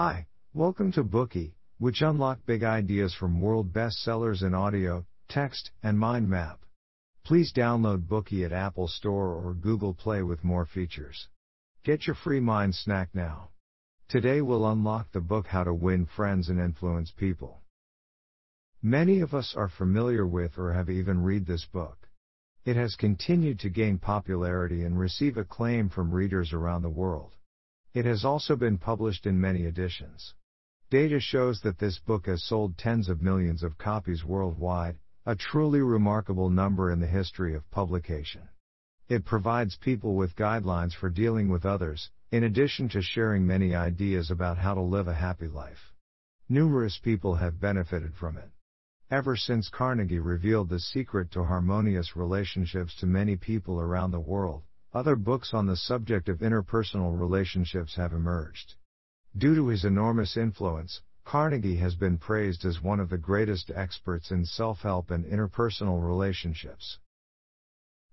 Hi, welcome to Bookey, which unlock big ideas from world bestsellers in audio, text, and mind map. Please download Bookey at Apple Store or Google Play with more features. Get your free mind snack now. Today we'll unlock the book How to Win Friends and Influence People. Many of us are familiar with or have even read this book. It has continued to gain popularity and receive acclaim from readers around the world. It has also been published in many editions. Data shows that this book has sold tens of millions of copies worldwide, a truly remarkable number in the history of publication. It provides people with guidelines for dealing with others, in addition to sharing many ideas about how to live a happy life. Numerous people have benefited from it. Ever since Carnegie revealed the secret to harmonious relationships to many people around the world, other books on the subject of interpersonal relationships have emerged. Due to his enormous influence, Carnegie has been praised as one of the greatest experts in self-help and interpersonal relationships.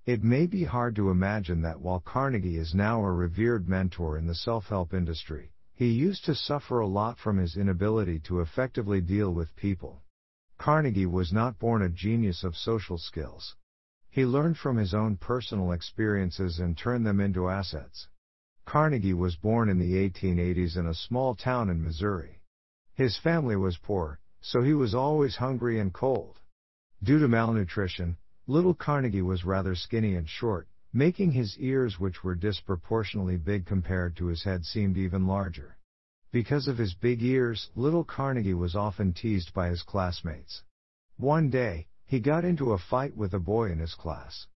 It may be hard to imagine that while Carnegie is now a revered mentor in the self-help industry, he used to suffer a lot from his inability to effectively deal with people. Carnegie was not born a genius of social skills. He learned from his own personal experiences and turned them into assets. Carnegie was born in the 1880s in a small town in Missouri. His family was poor, so he was always hungry and cold. Due to malnutrition, little Carnegie was rather skinny and short, making his ears which were disproportionately big compared to his head seemed even larger. Because of his big ears, little Carnegie was often teased by his classmates. One day, he got into a fight with a boy in his class.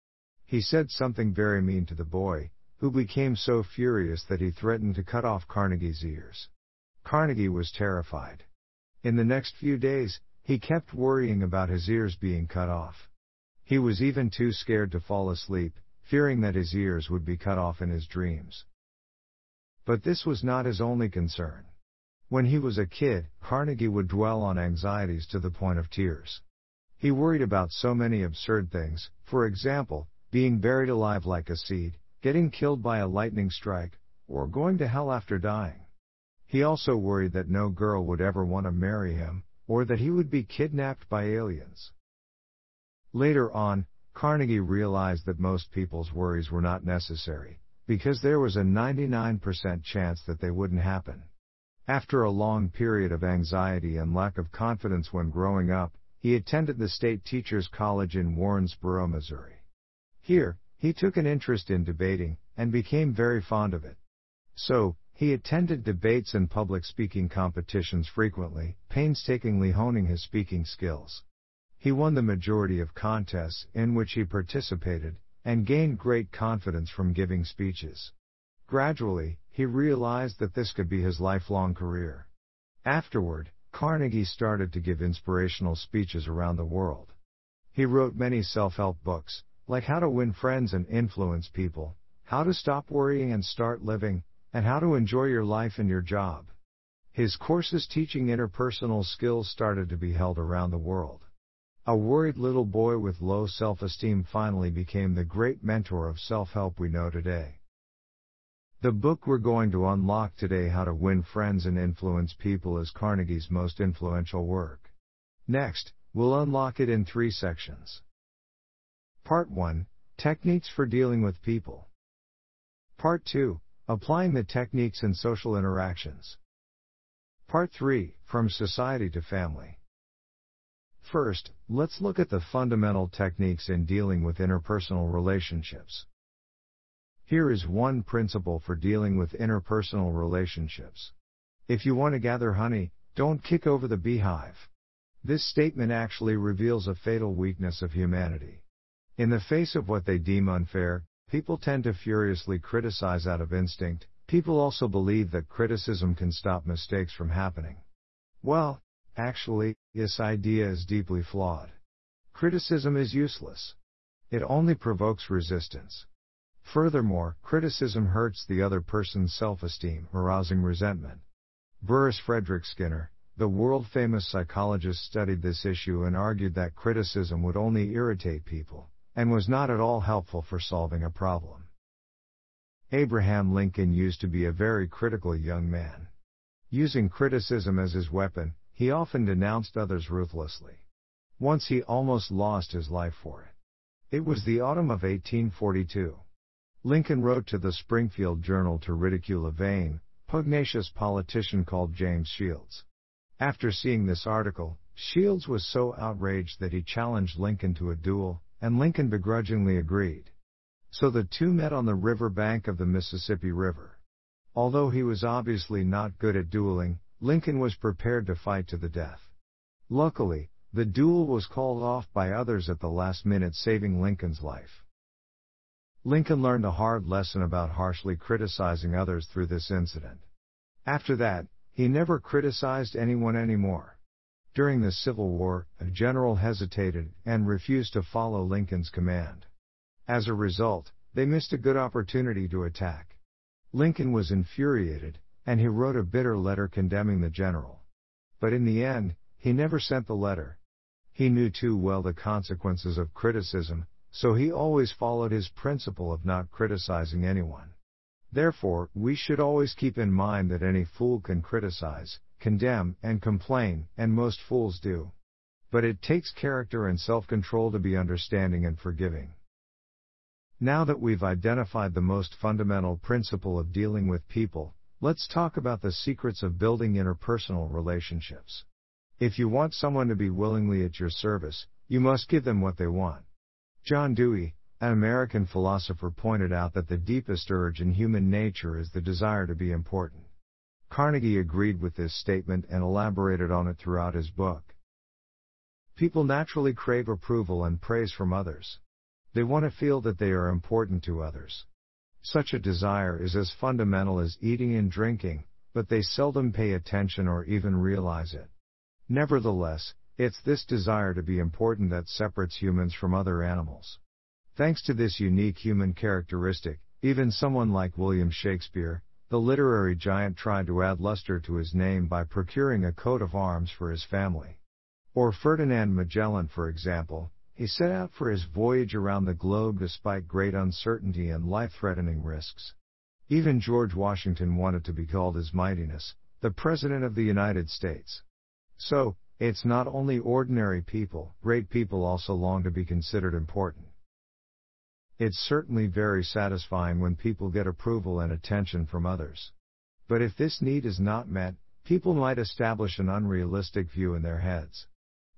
He said something very mean to the boy, who became so furious that he threatened to cut off Carnegie's ears. Carnegie was terrified. In the next few days, he kept worrying about his ears being cut off. He was even too scared to fall asleep, fearing that his ears would be cut off in his dreams. But this was not his only concern. When he was a kid, Carnegie would dwell on anxieties to the point of tears. He worried about so many absurd things, for example, being buried alive like a seed, getting killed by a lightning strike, or going to hell after dying. He also worried that no girl would ever want to marry him, or that he would be kidnapped by aliens. Later on, Carnegie realized that most people's worries were not necessary, because there was a 99% chance that they wouldn't happen. After a long period of anxiety and lack of confidence when growing up, he attended the State Teachers College in Warrensburg, Missouri. Here, he took an interest in debating, and became very fond of it. So, he attended debates and public speaking competitions frequently, painstakingly honing his speaking skills. He won the majority of contests in which he participated, and gained great confidence from giving speeches. Gradually, he realized that this could be his lifelong career. Afterward, Carnegie started to give inspirational speeches around the world. He wrote many self-help books, like How to Win Friends and Influence People, How to Stop Worrying and Start Living, and How to Enjoy Your Life and Your Job. His courses teaching interpersonal skills started to be held around the world. A worried little boy with low self-esteem finally became the great mentor of self-help we know today. The book we're going to unlock today How to Win Friends and Influence People is Carnegie's most influential work. Next, we'll unlock it in three sections. Part 1 Techniques for Dealing with People. Part 2 Applying the Techniques in Social Interactions. Part 3 From Society to Family. First, let's look at the fundamental techniques in dealing with interpersonal relationships. Here is one principle for dealing with interpersonal relationships. If you want to gather honey, don't kick over the beehive. This statement actually reveals a fatal weakness of humanity. In the face of what they deem unfair, people tend to furiously criticize out of instinct. People also believe that criticism can stop mistakes from happening. Well, actually, this idea is deeply flawed. Criticism is useless. It only provokes resistance. Furthermore, criticism hurts the other person's self-esteem, arousing resentment. Burrhus Frederic Skinner, the world-famous psychologist studied this issue and argued that criticism would only irritate people, and was not at all helpful for solving a problem. Abraham Lincoln used to be a very critical young man. Using criticism as his weapon, he often denounced others ruthlessly. Once he almost lost his life for it. It was the autumn of 1842. Lincoln wrote to the Springfield Journal to ridicule a vain, pugnacious politician called James Shields. After seeing this article, Shields was so outraged that he challenged Lincoln to a duel, and Lincoln begrudgingly agreed. So the two met on the river bank of the Mississippi River. Although he was obviously not good at dueling, Lincoln was prepared to fight to the death. Luckily, the duel was called off by others at the last minute saving Lincoln's life. Lincoln learned a hard lesson about harshly criticizing others through this incident. After that, he never criticized anyone anymore. During the Civil War, a general hesitated and refused to follow Lincoln's command. As a result, they missed a good opportunity to attack. Lincoln was infuriated, and he wrote a bitter letter condemning the general. But in the end, he never sent the letter. He knew too well the consequences of criticism, so he always followed his principle of not criticizing anyone. Therefore, we should always keep in mind that any fool can criticize, condemn, and complain, and most fools do. But it takes character and self-control to be understanding and forgiving. Now that we've identified the most fundamental principle of dealing with people, let's talk about the secrets of building interpersonal relationships. If you want someone to be willingly at your service, you must give them what they want. John Dewey, an American philosopher pointed out that the deepest urge in human nature is the desire to be important. Carnegie agreed with this statement and elaborated on it throughout his book. People naturally crave approval and praise from others. They want to feel that they are important to others. Such a desire is as fundamental as eating and drinking, but they seldom pay attention or even realize it. Nevertheless, it's this desire to be important that separates humans from other animals. Thanks to this unique human characteristic, even someone like William Shakespeare, the literary giant tried to add luster to his name by procuring a coat of arms for his family. Or Ferdinand Magellan, for example, he set out for his voyage around the globe despite great uncertainty and life-threatening risks. Even George Washington wanted to be called His Mightiness, the President of the United States. So, it's not only ordinary people, great people also long to be considered important. It's certainly very satisfying when people get approval and attention from others. But if this need is not met, people might establish an unrealistic view in their heads.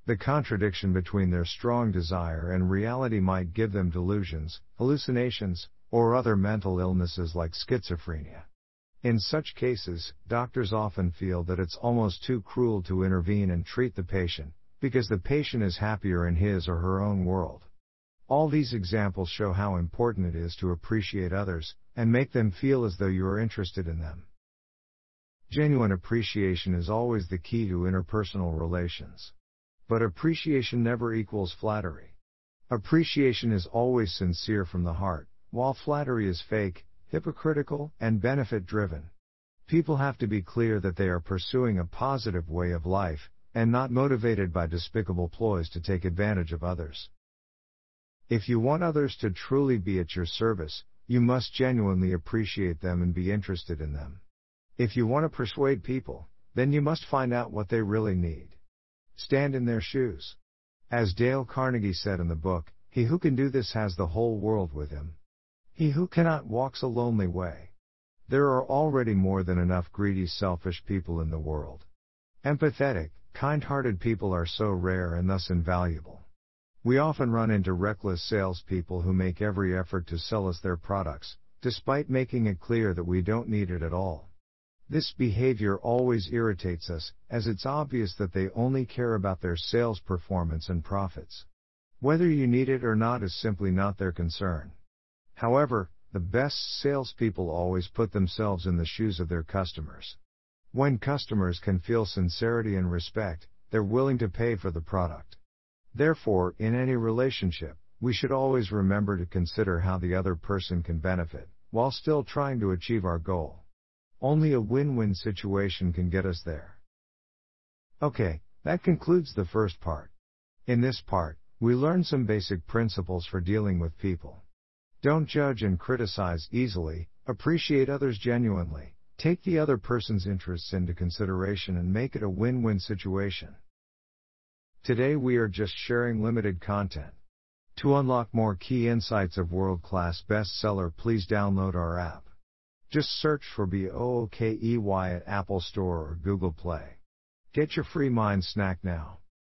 The contradiction between their strong desire and reality might give them delusions, hallucinations, or other mental illnesses like schizophrenia. In such cases, doctors often feel that it's almost too cruel to intervene and treat the patient, because the patient is happier in his or her own world. All these examples show how important it is to appreciate others, and make them feel as though you are interested in them. Genuine appreciation is always the key to interpersonal relations. But appreciation never equals flattery. Appreciation is always sincere from the heart, while flattery is fake, hypocritical, and benefit driven. People have to be clear that they are pursuing a positive way of life, and not motivated by despicable ploys to take advantage of others. If you want others to truly be at your service, you must genuinely appreciate them and be interested in them. If you want to persuade people, then you must find out what they really need. Stand in their shoes. As Dale Carnegie said in the book, he who can do this has the whole world with him. He who cannot walks a lonely way. There are already more than enough greedy selfish people in the world. Empathetic, kind-hearted people are so rare and thus invaluable. We often run into reckless salespeople who make every effort to sell us their products, despite making it clear that we don't need it at all. This behavior always irritates us, as it's obvious that they only care about their sales performance and profits. Whether you need it or not is simply not their concern. However, the best salespeople always put themselves in the shoes of their customers. When customers can feel sincerity and respect, they're willing to pay for the product. Therefore, in any relationship, we should always remember to consider how the other person can benefit, while still trying to achieve our goal. Only a win-win situation can get us there. Okay, that concludes the first part. In this part, we learn some basic principles for dealing with people. Don't judge and criticize easily, appreciate others genuinely, Take the other person's interests into consideration and make it a win-win situation. Today we are just sharing limited content. To unlock more key insights of world-class bestseller please download our app. Just search for BOOKEY at Apple Store or Google Play. Get your free mind snack now.